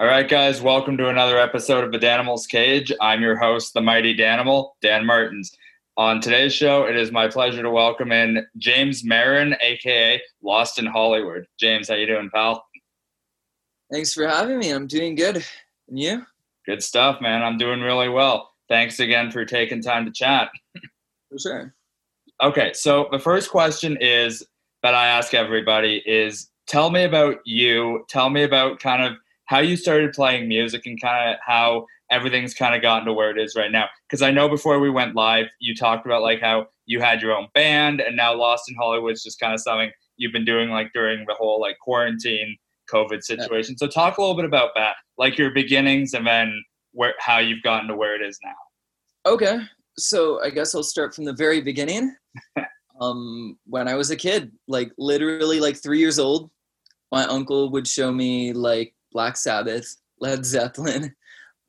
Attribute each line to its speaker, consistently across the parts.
Speaker 1: All right, guys, welcome to another episode of The Danimal's Cage. I'm your host, the mighty Danimal, Dan Martins. On today's show, it is my pleasure to welcome in James Marin, aka Lost in Hollywood. James, how you doing, pal?
Speaker 2: Thanks for having me. I'm doing good. And you?
Speaker 1: Good stuff, man. I'm doing really well. Thanks again for taking time to chat.
Speaker 2: For sure.
Speaker 1: Okay, so the first question is that I ask everybody is tell me about you. Tell me about kind of how you started playing music and kind of how everything's kind of gotten to where it is right now. Because I know before we went live, you talked about like how you had your own band and now Lost in Hollywood is just kind of something you've been doing like during the whole like quarantine COVID situation. So talk a little bit about that, like your beginnings and then where how you've gotten to where it is now.
Speaker 2: Okay. So I guess I'll start from the very beginning. um, when I was a kid, like literally like three years old, my uncle would show me like Black Sabbath, Led Zeppelin.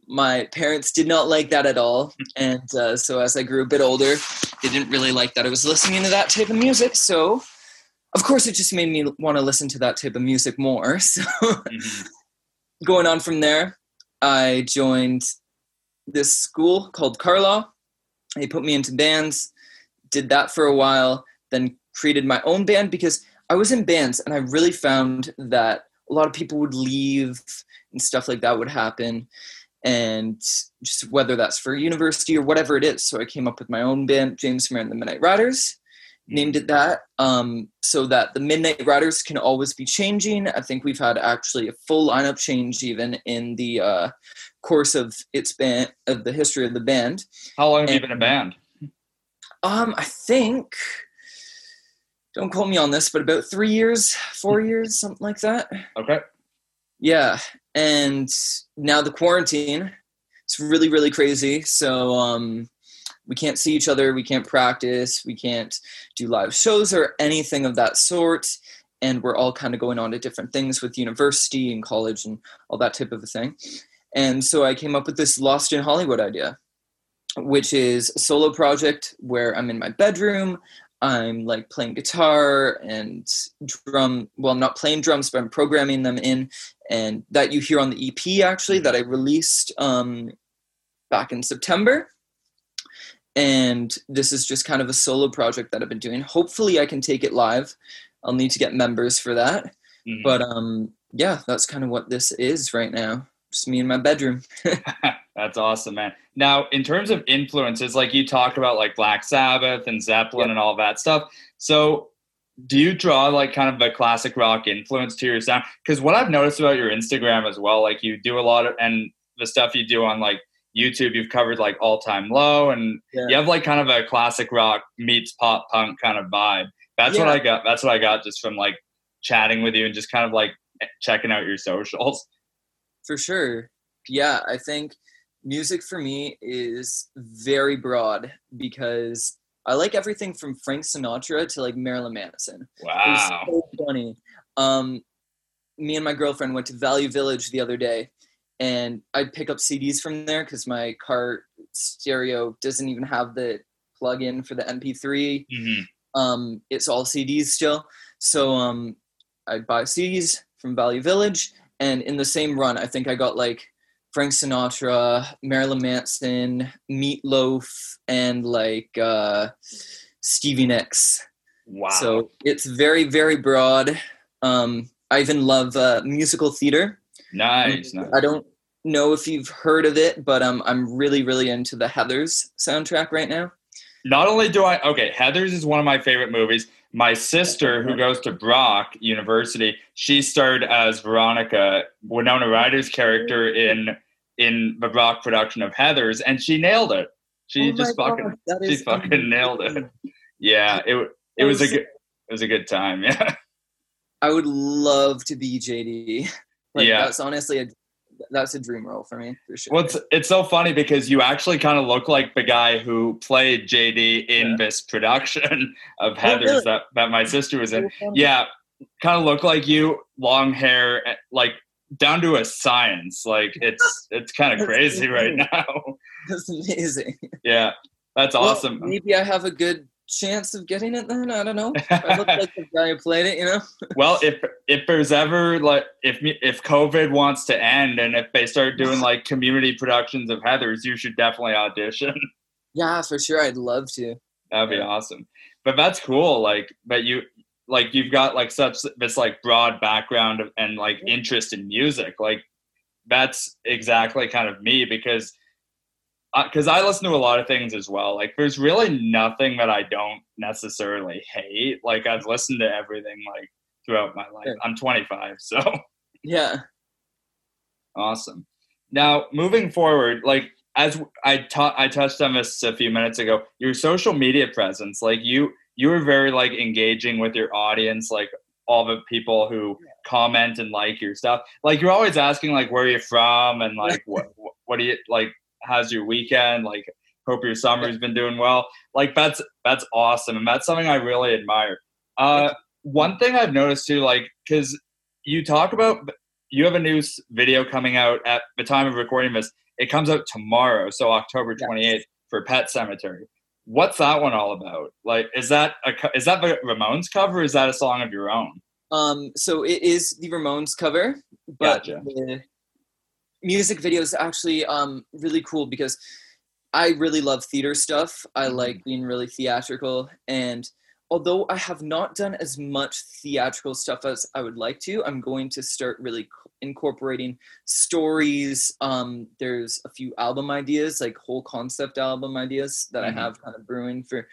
Speaker 2: My parents did not like that at all, and uh, so as I grew a bit older, they didn't really like that I was listening to that type of music. So, of course, it just made me want to listen to that type of music more. So,
Speaker 1: Mhm.
Speaker 2: going on from there, I joined this school called Carlaw. They put me into bands, did that for a while, then created my own band because I was in bands and I really found that a lot of people would leave and stuff like that would happen. And just whether that's for university or whatever it is. So I came up with my own band, James Mayer and the Midnight Riders named it that um, so that the midnight riders can always be changing i think we've had actually a full lineup change even in the uh, course of its band of the history of the band
Speaker 1: How long have you been a band?
Speaker 2: um i think don't quote me on this but about three years four years something like that.
Speaker 1: Okay.
Speaker 2: yeah and now the quarantine it's really really crazy. So um we can't see each other we can't practice we can't do live shows or anything of that sort. And we're all kind of going on to different things with university and college and all that type of a thing. And so i came up with this lost in hollywood idea which is a solo project where i'm in my bedroom i'm like playing guitar and drum well I'm not playing drums but i'm programming them in and that you hear on the ep actually that i released um, back in september. And this is just kind of a solo project that i've been doing. Hopefully i can take it live. I'll need to get members for that.
Speaker 1: Mhm.
Speaker 2: but um yeah that's kind of what this is right now. Just me in my bedroom
Speaker 1: That's awesome, man. Now, in terms of influences, like you talked about, like Black Sabbath and Zeppelin and all that stuff. So, do you draw like kind of a classic rock influence to your sound? Because what I've noticed about your Instagram as well, like you do a lot of, and the stuff you do on like YouTube, you've covered like All Time Low, and
Speaker 2: Yeah.
Speaker 1: you have like kind of a classic rock meets pop punk kind of vibe. That's what I got. That's what I got just from like chatting with you and just kind of like checking out your socials.
Speaker 2: For sure. Yeah, I think music for me is very broad because I like everything from Frank Sinatra to like Marilyn Manson.
Speaker 1: Wow.
Speaker 2: so funny. Um, me and my girlfriend went to Value Village the other day, and I'd pick up CDs from there because my car stereo doesn't even have the plug-in for the MP3
Speaker 1: hmm
Speaker 2: um, it's all CDs still. So um, I'd buy CDs from Value Village, and in the same run, I think I got like Frank Sinatra, Marilyn Manson, Meatloaf, and like uh, Stevie Nicks.
Speaker 1: Wow.
Speaker 2: So it's very, very broad. Um, I even love uh, musical theater.
Speaker 1: nice. nice.
Speaker 2: I don't know if you've heard of it, but um, I'm really, really into the Heathers soundtrack right now.
Speaker 1: not only do I okay, Heathers is one of my favorite movies. My sister, who goes to Brock University, she starred as Veronica, Winona Ryder's character in in the Brock production of Heathers, and she nailed it. She
Speaker 2: Oh
Speaker 1: just fucking
Speaker 2: God,
Speaker 1: she fucking nailed it. Yeah, it it was a good it was a good time. Yeah,
Speaker 2: I would love to be JD. Like,
Speaker 1: Yeah.
Speaker 2: that's honestly a that's a dream role for me for sure.
Speaker 1: well, it's it's so funny because you actually kind of look like the guy who played JD in
Speaker 2: Yeah.
Speaker 1: this production of
Speaker 2: Oh,
Speaker 1: Heathers
Speaker 2: really?
Speaker 1: that that my sister was in. Yeah kind of look like you long hair eh, like down to a science like it's it's kind of crazy right now
Speaker 2: that's amazing.
Speaker 1: yeah that's
Speaker 2: Well,
Speaker 1: awesome
Speaker 2: maybe I have a good chance of getting it then. I don't know. I look like the guy who played it, you know.
Speaker 1: well, if if there's ever like if if COVID wants to end and if they start doing like community productions of Heathers, you should definitely audition.
Speaker 2: Yeah, for sure. I'd love to.
Speaker 1: That'd be awesome. But that's cool. Like, but you like you've got like such this like broad background and like interest in music. Like that's exactly kind of me because because uh, I listen to a lot of things as well. Like, there's really nothing that I don't necessarily hate. Like, I've listened to everything like throughout my life. I'm 25, so
Speaker 2: yeah,
Speaker 1: awesome. Now, moving forward, like as I taught, I touched on this a few minutes ago. Your social media presence, like you, you were very like engaging with your audience, like all the people who comment and like your stuff. Like you're always asking like where you're from and like what what do you like how's your weekend? Like, hope your summer's been doing well. Like, that's that's awesome, and that's something I really admire. Uh, one thing I've noticed too, like, because you talk about you have a new video coming out at the time of recording this. It comes out tomorrow, so October twenty eighth for Pet Sematary. What's that one all about? Like, is that a is that the Ramones cover? is that a song of your own?
Speaker 2: Um, so it is the Ramones cover, but gotcha. the, music video is actually um, really cool because I really love theater stuff. I mm-hmm. like being really theatrical. And although I have not done as much theatrical stuff as I would like to, I'm going to start really incorporating stories. Um, there's a few album ideas, like whole concept album ideas that mm-hmm. I have kind of brewing for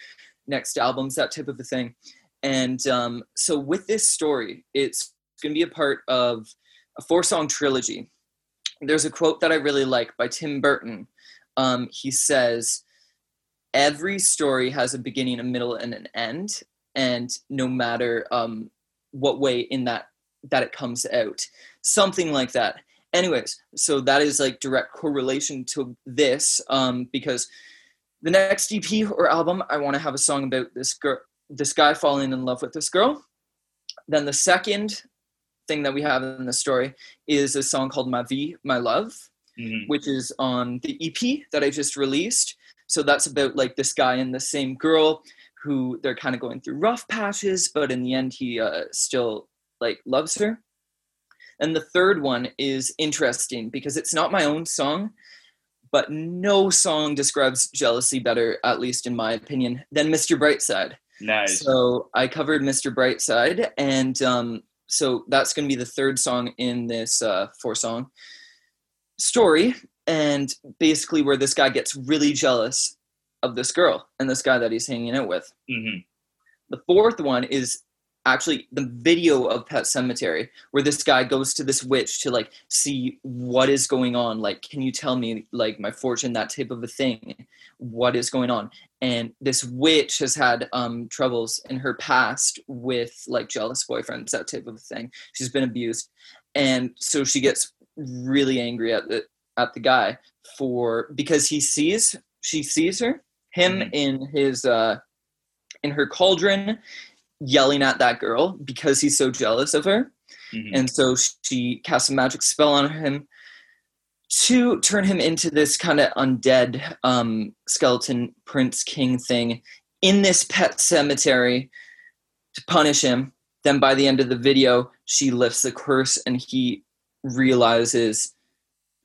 Speaker 2: next albums, that type of a thing. And um, so with this story, it's going to be a part of a four song trilogy there's a quote that I really like by Tim Burton. Um, he says, Every story has a beginning, a middle, and an end. And no matter um, what way in that that it comes out, something like that. Anyways, so that is like direct correlation to this um, because the next EP or album, I want to have a song about this girl, this guy falling in love with this girl. Then the second thing that we have in the story is a song called Ma Vie, My Love, mm-hmm. which is on the EP that I just released. So that's about like this guy and the same girl who they're kind of going through rough patches, but in the end, he uh, still like loves her. And the third one is interesting because it's not my own song, but no song describes jealousy better, at least in my opinion, than Mr. Brightside.
Speaker 1: Nice.
Speaker 2: So I covered Mr. Brightside, and um, so that's going to be the third song in this uh, four song story and basically where this guy gets really jealous of this girl and this guy that he's hanging out with
Speaker 1: mm-hmm.
Speaker 2: the fourth one is actually the video of Pet Sematary where this guy goes to this witch to like see what is going on. Like can you tell me like my fortune that type of a thing? What is going on? And this witch has had um troubles in her past with like jealous boyfriends that type of a thing. She's been abused. And so she gets really angry at the at the guy for because he sees she sees her him mm-hmm. in his uh in her cauldron yelling at that girl because he's so jealous of her. Mm-hmm. And so she casts a magic spell on him to turn him into this kind of undead um, skeleton prince king thing in this pet cemetery to punish him. Then by the end of the video, she lifts the curse and he realizes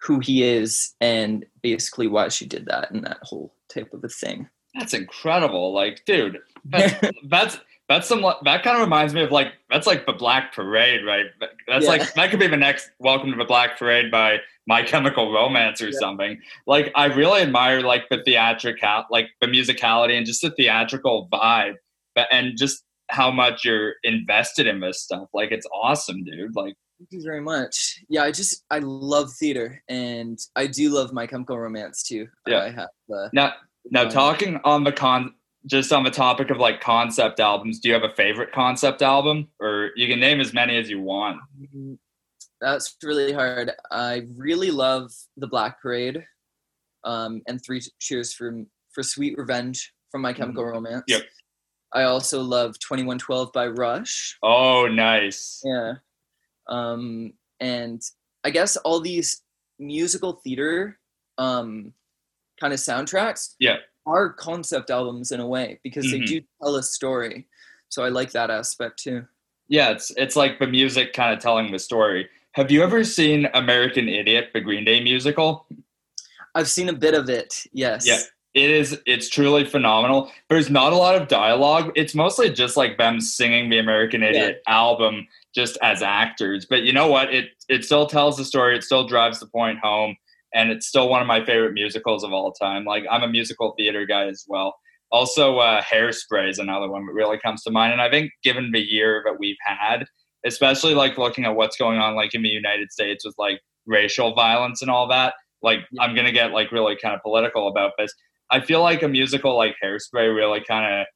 Speaker 2: who he is and basically why she did that and that whole type of a thing.
Speaker 1: That's incredible. Like, dude, that's, that's that's some that kind of reminds me of like that's like the Black Parade, right? That's yeah. like that could be the next Welcome to the Black Parade by My Chemical Romance or yeah. something. Like I really admire like the theatrical, like the musicality and just the theatrical vibe, but and just how much you're invested in this stuff. Like it's awesome, dude. Like
Speaker 2: Thank you very much. Yeah, I just I love theater and I do love My Chemical Romance too.
Speaker 1: Yeah,
Speaker 2: I have. Uh,
Speaker 1: now, now talking on the con just on the topic of like concept albums, do you have a favorite concept album, or you can name as many as you want?
Speaker 2: That's really hard. I really love the Black Parade, um, and Three Cheers for for Sweet Revenge from My Chemical mm-hmm. Romance.
Speaker 1: Yep.
Speaker 2: I also love Twenty One Twelve by Rush.
Speaker 1: Oh, nice.
Speaker 2: Yeah. Um, and I guess all these musical theater um, kind of soundtracks.
Speaker 1: Yeah
Speaker 2: are concept albums in a way because
Speaker 1: Mhm.
Speaker 2: they do tell a story. So I like that aspect too.
Speaker 1: Yeah, it's it's like the music kind of telling the story. Have you ever seen American Idiot, the Green Day musical?
Speaker 2: I've seen a bit of it. Yes.
Speaker 1: Yeah. It is it's truly phenomenal. There's not a lot of dialogue. It's mostly just like them singing the American Idiot album just as actors. But you know what? It it still tells the story. It still drives the point home and it's still one of my favorite musicals of all time. Like I'm a musical theater guy as well. Also, uh, Hairspray is another one that really comes to mind. And I think given the year that we've had, especially like looking at what's going on like in the United States with like racial violence and all that, like I'm gonna get like really kind of political about this. I feel like a musical like Hairspray really kind of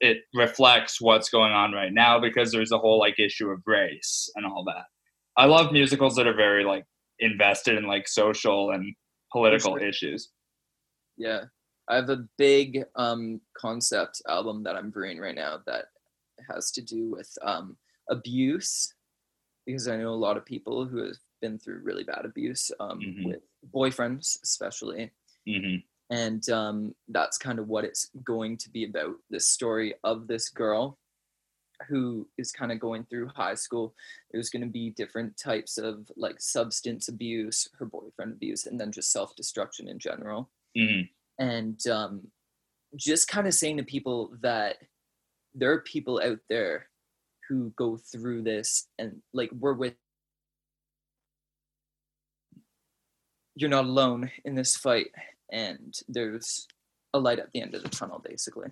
Speaker 1: it reflects what's going on right now because there's a whole like issue of race and all that. I love musicals that are very like invested in like social and political
Speaker 2: sure.
Speaker 1: issues.
Speaker 2: Yeah. I have a big um, concept album that I'm brewing right now that has to do with um, abuse because I know a lot of people who have been through really bad abuse um,
Speaker 1: Mhm.
Speaker 2: with boyfriends, especially.
Speaker 1: hmm
Speaker 2: and um, that's kind of what it's going to be about this story of this girl who is kind of going through high school there's going to be different types of like substance abuse her boyfriend abuse and then just self-destruction in general.
Speaker 1: Hmm
Speaker 2: and um, just kind of saying to people that there are people out there who go through this and like we're with you're not alone in this fight and there's a light at the end of the tunnel basically.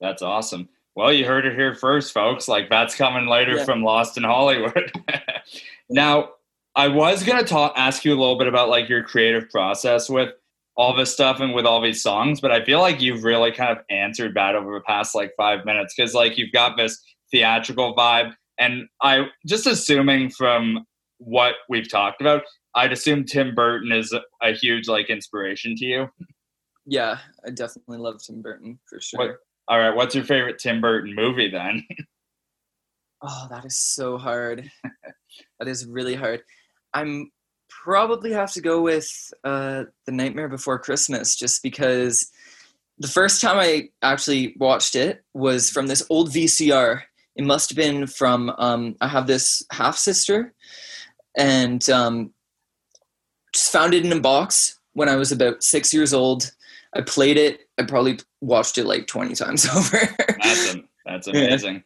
Speaker 1: That's awesome. Well, you heard it here first, folks. Like that's coming later
Speaker 2: Yeah.
Speaker 1: from Lost in Hollywood. now, I was gonna talk, ask you a little bit about like your creative process with all this stuff and with all these songs, but I feel like you've really kind of answered that over the past like five minutes because like you've got this theatrical vibe, and I just assuming from what we've talked about, I'd assume Tim Burton is a, huge like inspiration to you.
Speaker 2: yeah i definitely love tim burton for sure
Speaker 1: What- All right, what's your favorite Tim Burton movie then?
Speaker 2: Oh, that is so hard. that is really hard. I'm probably have to go with uh, The Nightmare Before Christmas just because the first time I actually watched it was from this old VCR. It must have been from um, I have this half sister, and um, just found it in a box when I was about six years old. I played it. I probably watched it like twenty times over.
Speaker 1: That's that's amazing.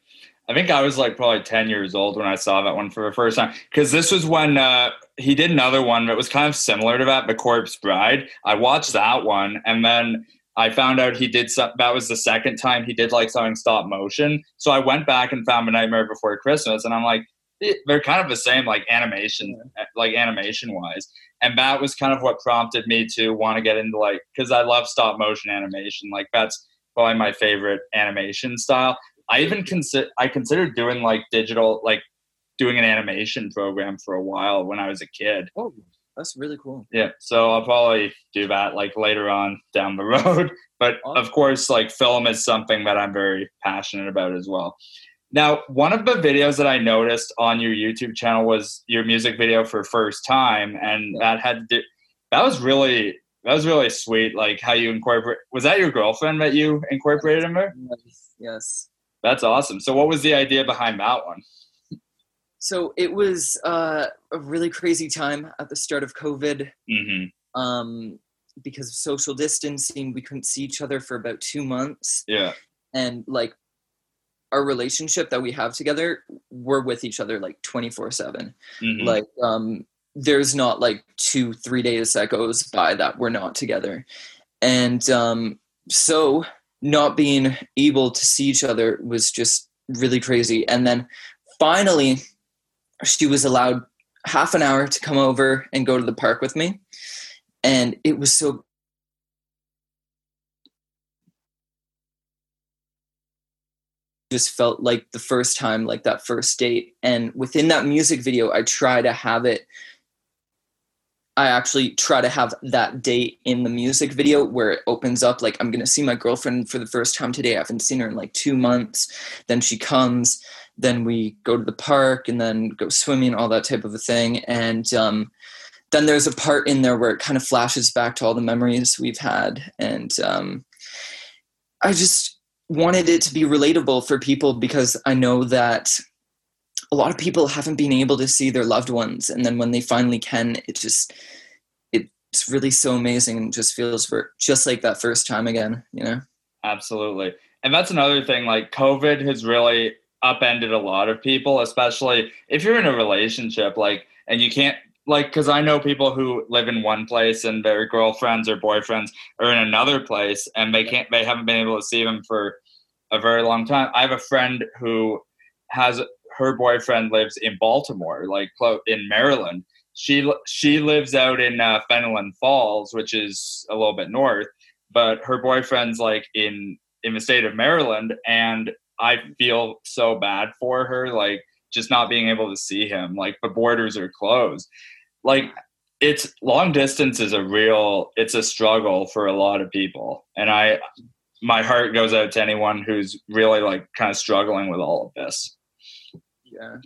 Speaker 1: I think I was like probably ten years old when I saw that one for the first time because this was when uh, he did another one that was kind of similar to that, The Corpse Bride. I watched that one, and then I found out he did some, that was the second time he did like something stop motion. So I went back and found A Nightmare Before Christmas, and I'm like, eh, they're kind of the same, like animation, eh, like animation wise. And that was kind of what prompted me to want to get into like because I love stop motion animation. Like that's probably my favorite animation style. I even consider I considered doing like digital like doing an animation program for a while when I was a kid.
Speaker 2: oh, that's really cool.
Speaker 1: Yeah, so I'll probably do that like later on down the road. But of course, like film is something that I'm very passionate about as well. Now, one of the videos that I noticed on your YouTube channel was your music video for first time, and that had to do, that was really that was really sweet. Like how you incorporate was that your girlfriend that you incorporated in there?
Speaker 2: Yes. yes.
Speaker 1: That's awesome. So, what was the idea behind that one?
Speaker 2: So it was uh, a really crazy time at the start of COVID.
Speaker 1: Mm-hmm.
Speaker 2: Um, because of social distancing, we couldn't see each other for about two months.
Speaker 1: Yeah.
Speaker 2: And like our relationship that we have together, we're with each other like 24 7.
Speaker 1: Mhm.
Speaker 2: Like, um, there's not like two, three days that goes by that we're not together. And um, so not being able to see each other was just really crazy. And then finally, she was allowed half an hour to come over and go to the park with me. And it was so just felt like the first time like that first date. And within that music video i try to have it i actually try to have that date in the music video where it opens up like i'm gonna see my girlfriend for the first time today. I haven't seen her in like two months. Then she comes then we go to the park and then go swimming all that type of a thing. And um, then there's a part in there where it kind of flashes back to all the memories we've had. And um, I just wanted it to be relatable for people because I know that a lot of people haven't been able to see their loved ones. And then when they finally can it just it's really so amazing and just feels for just like that first time again you know?
Speaker 1: Absolutely. And that's another thing like covid has really upended a lot of people especially if you're in a relationship like and you can't like because i know people who live in one place and their girlfriends or boyfriends are in another place and they can't they haven't been able to see them for a very long time. I have a friend who has her boyfriend lives in baltimore like in maryland. She she lives out in uh, fenelon falls which is a little bit north but her boyfriend's like in in the state of maryland and i feel so bad for her like just not being able to see him. Like the borders are closed. Like it's long distance is a real it's a struggle for a lot of people and i my heart goes out to anyone who's really like kind of struggling with all of this
Speaker 2: yeah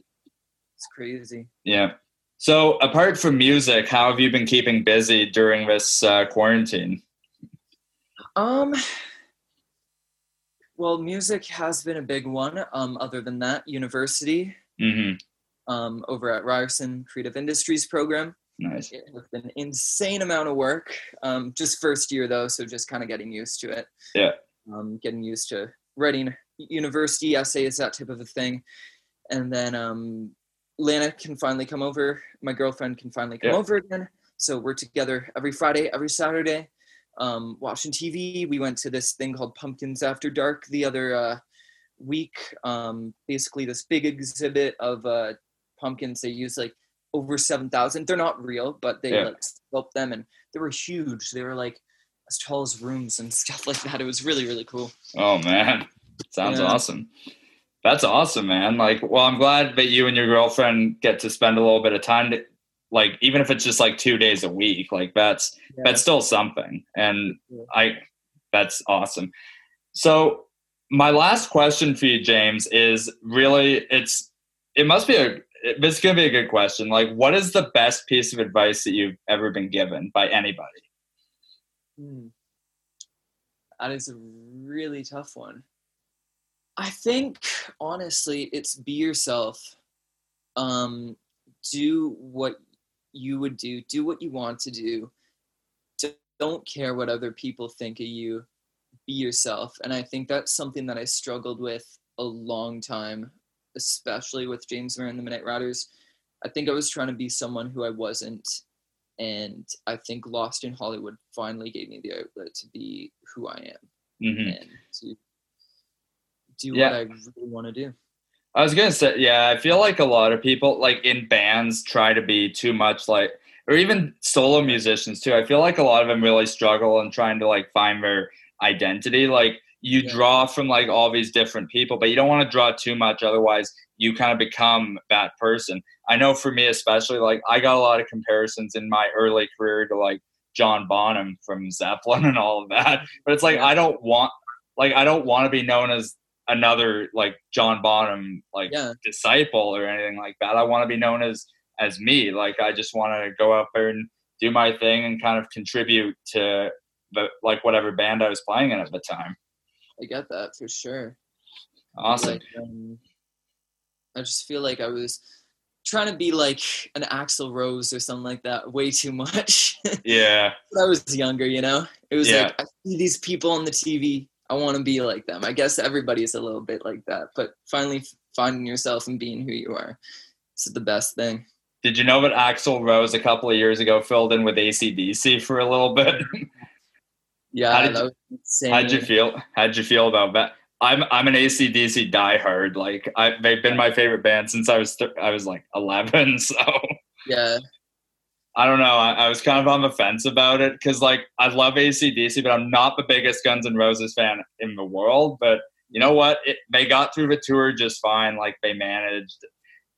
Speaker 2: it's crazy
Speaker 1: yeah so apart from music how have you been keeping busy during this uh, quarantine
Speaker 2: um well music has been a big one um other than that university
Speaker 1: mm-hmm.
Speaker 2: um over at ryerson creative industries program
Speaker 1: Nice.
Speaker 2: Been an insane amount of work. Um, just first year though, so just kind of getting used to it.
Speaker 1: Yeah.
Speaker 2: Um, getting used to writing university essays, that type of a thing. And then um, Lana can finally come over. My girlfriend can finally come
Speaker 1: Yeah.
Speaker 2: over again. So we're together every Friday, every Saturday, um, watching TV. We went to this thing called Pumpkins After Dark the other uh, week. Um, basically, this big exhibit of uh, pumpkins. They use like over 7,000. They're not real, but they
Speaker 1: Yeah.
Speaker 2: like sculpt them and they were huge. They were like as tall as rooms and stuff like that. It was really, really cool.
Speaker 1: Oh man, sounds
Speaker 2: Yeah.
Speaker 1: awesome. That's awesome, man. Like, well, I'm glad that you and your girlfriend get to spend a little bit of time. To, like, even if it's just like two days a week, like that's that's still something. And
Speaker 2: Yeah.
Speaker 1: I, that's awesome. So my last question for you, James, is really it's it must be a it- this gonna be a good question. Like, what is the best piece of advice that you've ever been given by anybody?
Speaker 2: Hmm. That is a really tough one. I think honestly, it's be yourself. Um, do what you would do. Do what you want to do. Don't care what other people think of you. Be yourself. And I think that's something that I struggled with a long time, especially with James and the Midnight Riders. I think I was trying to be someone who I wasn't and I think Lost in Hollywood finally gave me the outlet to be who I am
Speaker 1: hmm
Speaker 2: and to do
Speaker 1: Yeah.
Speaker 2: what I really want to do.
Speaker 1: I was gonna say, yeah, I feel like a lot of people, like in bands, try to be too much like, or even solo musicians too. I feel like a lot of them really struggle in trying to like find their identity. Like you
Speaker 2: Yeah.
Speaker 1: draw from like all these different people, but you don't want to draw too much, otherwise you kind of become that person. I know for me especially, like I got a lot of comparisons in my early career to like John Bonham from Zeppelin and all of that. But it's like I don't want, like I don't want to be known as another like John Bonham like
Speaker 2: Yeah.
Speaker 1: disciple or anything like that. I want to be known as as me. Like I just want to go out there and do my thing and kind of contribute to the like whatever band I was playing in at the time.
Speaker 2: I get that for sure.
Speaker 1: Awesome.
Speaker 2: Like, um, I just feel like I was trying to be like an Axl Rose or something like that way too much.
Speaker 1: yeah.
Speaker 2: when I was younger, you know? It was
Speaker 1: Yeah.
Speaker 2: like I see these people on the TV. I want to be like them. I guess everybody is a little bit like that, but finally finding yourself and being who you are is the best thing.
Speaker 1: Did you know that Axl Rose a couple of years ago filled in with ACDC for a little bit?
Speaker 2: Yeah,
Speaker 1: How did
Speaker 2: that
Speaker 1: you-
Speaker 2: was insane.
Speaker 1: How'd you feel? How'd you feel about that? I'm I'm an ACDC diehard. Like I, they've been my favorite band since I was th- I was like 11. So
Speaker 2: Yeah,
Speaker 1: I don't know. I, I was kind of on the fence about it because, like, I love ACDC, but I'm not the biggest Guns N' Roses fan in the world. But you know what? It, they got through the tour just fine. Like, they managed.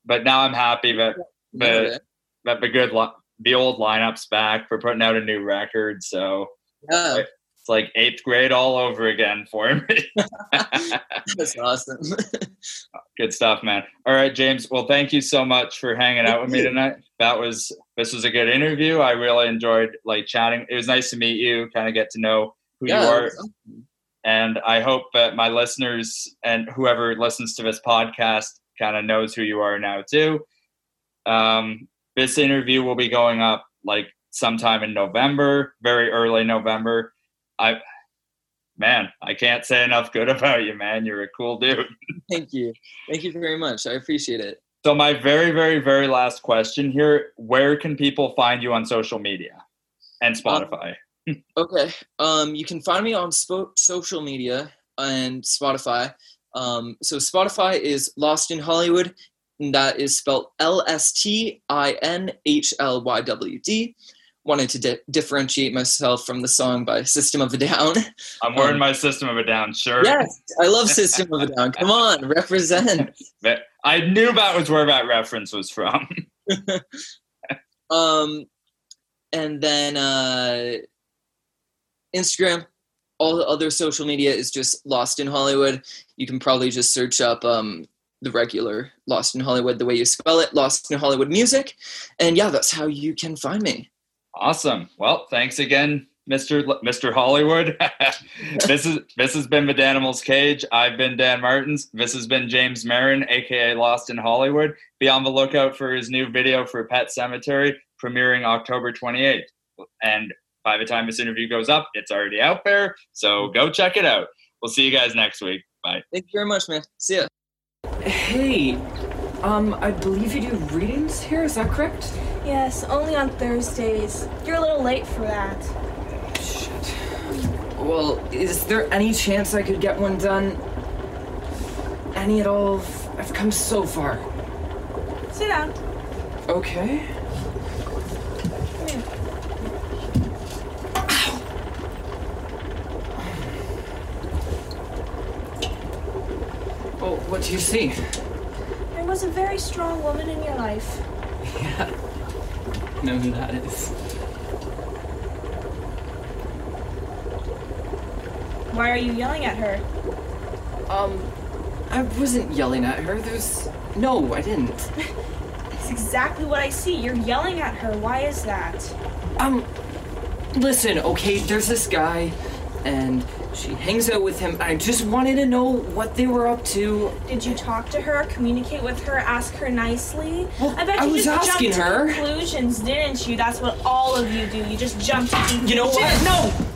Speaker 1: But now I'm happy that
Speaker 2: nailed
Speaker 1: the that the good li- the old lineup's back for putting out a new record. So
Speaker 2: yeah,
Speaker 1: it's like eighth grade all over again for me.
Speaker 2: that's awesome.
Speaker 1: good stuff, man. All right, James. Well, thank you so much for hanging out with me tonight. That was this was a good interview. I really enjoyed like chatting. It was nice to meet you, kind of get to know who
Speaker 2: yeah,
Speaker 1: you are.
Speaker 2: awesome.
Speaker 1: and I hope that my listeners and whoever listens to this podcast kind of knows who you are now too. Um, this interview will be going up like sometime in November, very early November. I, man, I can't say enough good about you, man. You're a cool dude.
Speaker 2: Thank you. Thank you very much. I appreciate it.
Speaker 1: So my very, very, very last question here: Where can people find you on social media and Spotify?
Speaker 2: Um, okay, um, you can find me on spo- social media and Spotify. Um, so Spotify is Lost in Hollywood, and that is spelled L S T I N H L Y W D. Wanted to di- differentiate myself from the song by System of a Down.
Speaker 1: I'm wearing um, my System of a Down shirt.
Speaker 2: Yes, I love System of a Down. Come on, represent.
Speaker 1: I knew that was where that reference was from.
Speaker 2: um, and then uh, Instagram, all the other social media is just Lost in Hollywood. You can probably just search up um, the regular Lost in Hollywood, the way you spell it, Lost in Hollywood Music. And yeah, that's how you can find me.
Speaker 1: Awesome. Well, thanks again, Mr. L- Mr. Hollywood. this is this has been the Danimals Cage. I've been Dan Martins. This has been James Marin, aka Lost in Hollywood. Be on the lookout for his new video for Pet Sematary, premiering October 28th. And by the time this interview goes up, it's already out there. So go check it out. We'll see you guys next week. Bye.
Speaker 2: Thank you very much, man. See ya.
Speaker 3: Hey, um, I believe you do readings here, is that correct?
Speaker 4: Yes, only on Thursdays. You're a little late for that.
Speaker 3: Shit. Well, is there any chance I could get one done? Any at all? I've come so far.
Speaker 4: Sit down.
Speaker 3: Okay.
Speaker 4: Come here.
Speaker 3: Well, what do you see?
Speaker 4: Was a very strong woman in your life.
Speaker 3: Yeah. Know who that is.
Speaker 4: Why are you yelling at her?
Speaker 3: Um, I wasn't yelling at her. There's. No, I didn't.
Speaker 4: That's exactly what I see. You're yelling at her. Why is that?
Speaker 3: Um, listen, okay, there's this guy, and she hangs out with him. I just wanted to know what they were up to.
Speaker 4: Did you talk to her, communicate with her, ask her nicely?
Speaker 3: Well,
Speaker 4: I bet
Speaker 3: I
Speaker 4: you
Speaker 3: was
Speaker 4: just
Speaker 3: asking
Speaker 4: jumped
Speaker 3: her.
Speaker 4: to conclusions, didn't you? That's what all of you do. You just jump to conclusions.
Speaker 3: You know what? No!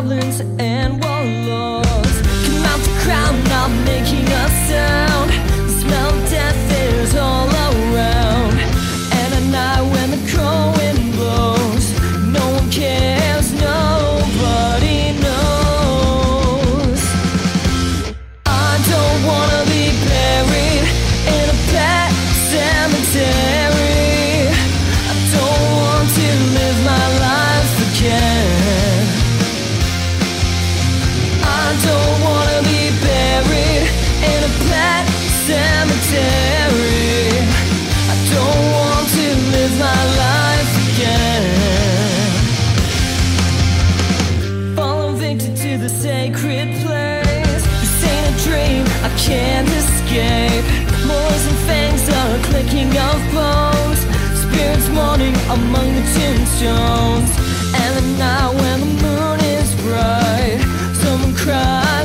Speaker 5: Goblins and warlords come out the crowd, not making a sound. Can't escape. Moors and fangs are clicking of bones. Spirits mourning among the tombstones. And the night when the moon is bright, someone cries,